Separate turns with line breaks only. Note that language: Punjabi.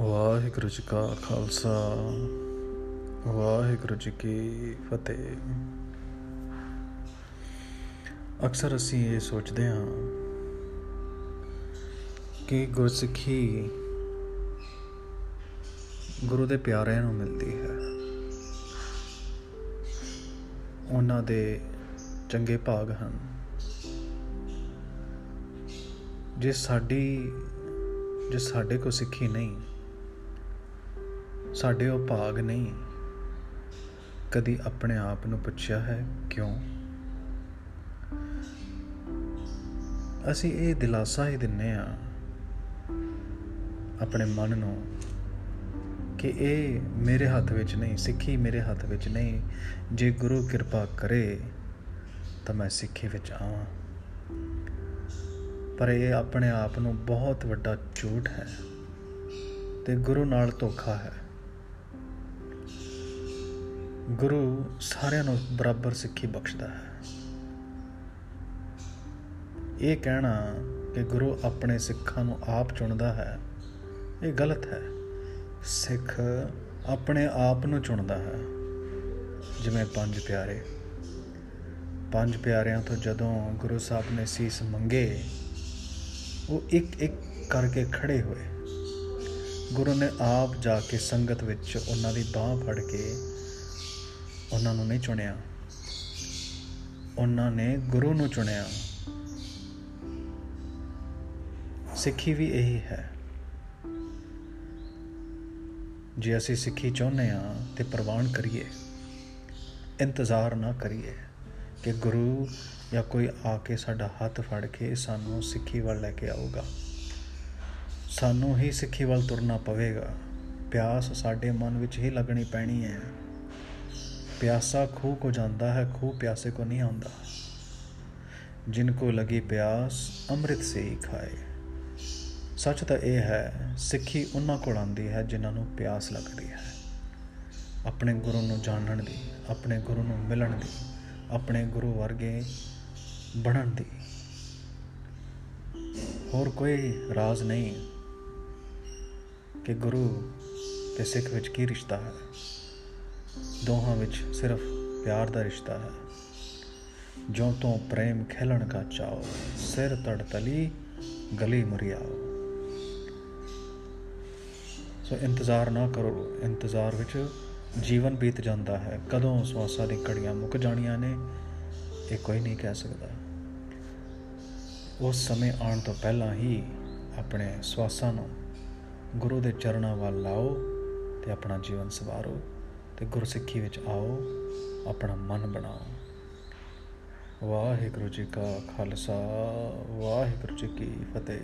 ਵਾਹਿਗੁਰੂ ਜੀ ਕਾ ਖਾਲਸਾ, ਵਾਹਿਗੁਰੂ ਜੀ ਕੀ ਫਤਿਹ। ਅਕਸਰ ਅਸੀਂ ਇਹ ਸੋਚਦੇ ਹਾਂ ਕਿ ਗੁਰਸਿੱਖੀ ਗੁਰੂ ਦੇ ਪਿਆਰਿਆਂ ਨੂੰ ਮਿਲਦੀ ਹੈ। ਉਹਨਾਂ ਦੇ ਚੰਗੇ ਭਾਗ ਹਨ। ਜੇ ਸਾਡੀ, ਜੇ ਸਾਡੇ ਕੋ ਸਿੱਖੀ ਨਹੀਂ ਸਾਡੇ ਉਹ ਭਾਗ ਨਹੀਂ। ਕਦੀ ਆਪਣੇ ਆਪ ਨੂੰ ਪੁੱਛਿਆ ਹੈ, ਕਿਉਂ? ਅਸੀਂ ਇਹ ਦਿਲਾਸਾ ਹੀ ਦਿੰਨੇ ਆ ਆਪਣੇ ਮਨ ਨੂੰ ਕਿ ਇਹ ਮੇਰੇ ਹੱਥ ਵਿੱਚ ਨਹੀਂ, ਸਿੱਖੀ ਮੇਰੇ ਹੱਥ ਵਿੱਚ ਨਹੀਂ। ਜੇ ਗੁਰੂ ਕਿਰਪਾ ਕਰੇ ਤਾਂ ਮੈਂ ਸਿੱਖੀ ਵਿੱਚ ਆਵਾਂ। ਪਰ ਇਹ ਆਪਣੇ ਆਪ ਨੂੰ ਬਹੁਤ ਵੱਡਾ ਝੂਠ ਹੈ ਤੇ ਗੁਰੂ ਨਾਲ ਧੋਖਾ ਹੈ। ਗੁਰੂ ਸਾਰਿਆਂ ਨੂੰ ਬਰਾਬਰ ਸਿੱਖੀ ਬਖਸ਼ਦਾ ਹੈ। ਇਹ ਕਹਿਣਾ ਕਿ ਗੁਰੂ ਆਪਣੇ ਸਿੱਖਾਂ ਨੂੰ ਆਪ ਚੁਣਦਾ ਹੈ, ਇਹ ਗਲਤ ਹੈ। ਸਿੱਖ ਆਪਣੇ ਆਪ ਨੂੰ ਚੁਣਦਾ ਹੈ। ਜਿਵੇਂ ਪੰਜ ਪਿਆਰੇ। ਪੰਜ ਪਿਆਰਿਆਂ ਤੋਂ ਜਦੋਂ ਗੁਰੂ ਸਾਹਿਬ ਨੇ ਸੀਸ ਮੰਗੇ, ਉਹ ਇੱਕ ਇੱਕ ਕਰਕੇ ਖੜੇ ਹੋਏ। ਗੁਰੂ ਨੇ ਆਪ ਜਾ ਕੇ ਸੰਗਤ ਵਿੱਚ ਉਹਨਾਂ ਦੀ ਬਾਹ ਫੜ ਕੇ ਉਹਨਾਂ ਨੂੰ ਨਹੀਂ ਚੁਣਿਆ। ਉਹਨਾਂ ਨੇ ਗੁਰੂ ਨੂੰ ਚੁਣਿਆ। ਸਿੱਖੀ ਵੀ ਇਹੀ ਹੈ। ਜੇ ਅਸੀਂ ਸਿੱਖੀ ਚਾਹੁੰਦੇ ਆ ਤੇ ਪ੍ਰਵਾਨ ਕਰੀਏ, ਇੰਤਜ਼ਾਰ ਨਾ ਕਰੀਏ ਕਿ ਗੁਰੂ ਜਾਂ ਕੋਈ ਆ ਕੇ ਸਾਡਾ ਹੱਥ ਫੜ ਕੇ ਸਾਨੂੰ ਸਿੱਖੀ ਵੱਲ ਲੈ ਕੇ ਆਊਗਾ। ਸਾਨੂੰ ਹੀ ਸਿੱਖੀ ਵੱਲ ਤੁਰਨਾ ਪਵੇਗਾ। ਪਿਆਸ ਸਾਡੇ ਮਨ ਵਿੱਚ ਹੀ ਲੱਗਣੀ ਪੈਣੀ ਹੈ। प्यासा खू को जाता है खू प्यासे को नहीं आता जिनको लगी प्यास ਅੰਮ੍ਰਿਤ ਸੇ ਹੀ ਖਾਏ ਸੱਚ ਤਾਂ ਇਹ ਹੈ ਸਿੱਖੀ ਉਹਨਾਂ ਕੋਲ ਆਉਂਦੀ ਹੈ ਜਿਨ੍ਹਾਂ ਨੂੰ ਪਿਆਸ ਲੱਗਦੀ ਹੈ ਆਪਣੇ ਗੁਰੂ ਨੂੰ ਜਾਣਨ ਦੀ ਆਪਣੇ ਗੁਰੂ ਨੂੰ ਮਿਲਣ ਦੀ ਆਪਣੇ ਗੁਰੂ ਵਰਗੇ ਬਣਨ ਦੀ ਹੋਰ ਕੋਈ ਰਾਜ਼ ਨਹੀਂ ਕਿ ਗੁਰੂ ਤੇ ਸਿੱਖ ਵਿੱਚ ਕੀ ਰਿਸ਼ਤਾ ਹੈ ਦੋਹਾਂ ਵਿੱਚ ਸਿਰਫ ਪਿਆਰ ਦਾ ਰਿਸ਼ਤਾ ਹੈ। ਜੋ ਤੋਂ ਪ੍ਰੇਮ ਖੇਲਣ ਦਾ ਚਾਓ ਸਿਰ ਤੜ ਤਲੀ ਗਲੀ ਮੁਰਿਆਓ। ਸੋ ਇੰਤਜ਼ਾਰ ਨਾ ਕਰੋ, ਇੰਤਜ਼ਾਰ ਵਿੱਚ ਜੀਵਨ ਬੀਤ ਜਾਂਦਾ ਹੈ। ਕਦੋਂ ਸਵਾਸਾਂ ਦੀ ਘੜੀਆਂ ਮੁੱਕ ਜਾਣੀਆਂ ਨੇ, ਇਹ ਕੋਈ ਨਹੀਂ ਕਹਿ ਸਕਦਾ। ਉਸ ਸਮੇਂ ਆਉਣ ਤੋਂ ਪਹਿਲਾਂ ਹੀ ਆਪਣੇ ਸਵਾਸਾਂ ਨੂੰ ਗੁਰੂ ਦੇ ਚਰਨਾਂ ਵੱਲ ਲਾਓ ਤੇ ਆਪਣਾ ਜੀਵਨ ਸਵਾਰੋ। ਤੇ ਗੁਰਸਿੱਖੀ ਵਿੱਚ ਆਓ, ਆਪਣਾ ਮਨ ਬਣਾਓ। ਵਾਹਿਗੁਰੂ ਜੀ ਕਾ ਖਾਲਸਾ, ਵਾਹਿਗੁਰੂ ਜੀ ਕੀ ਫਤਿਹ।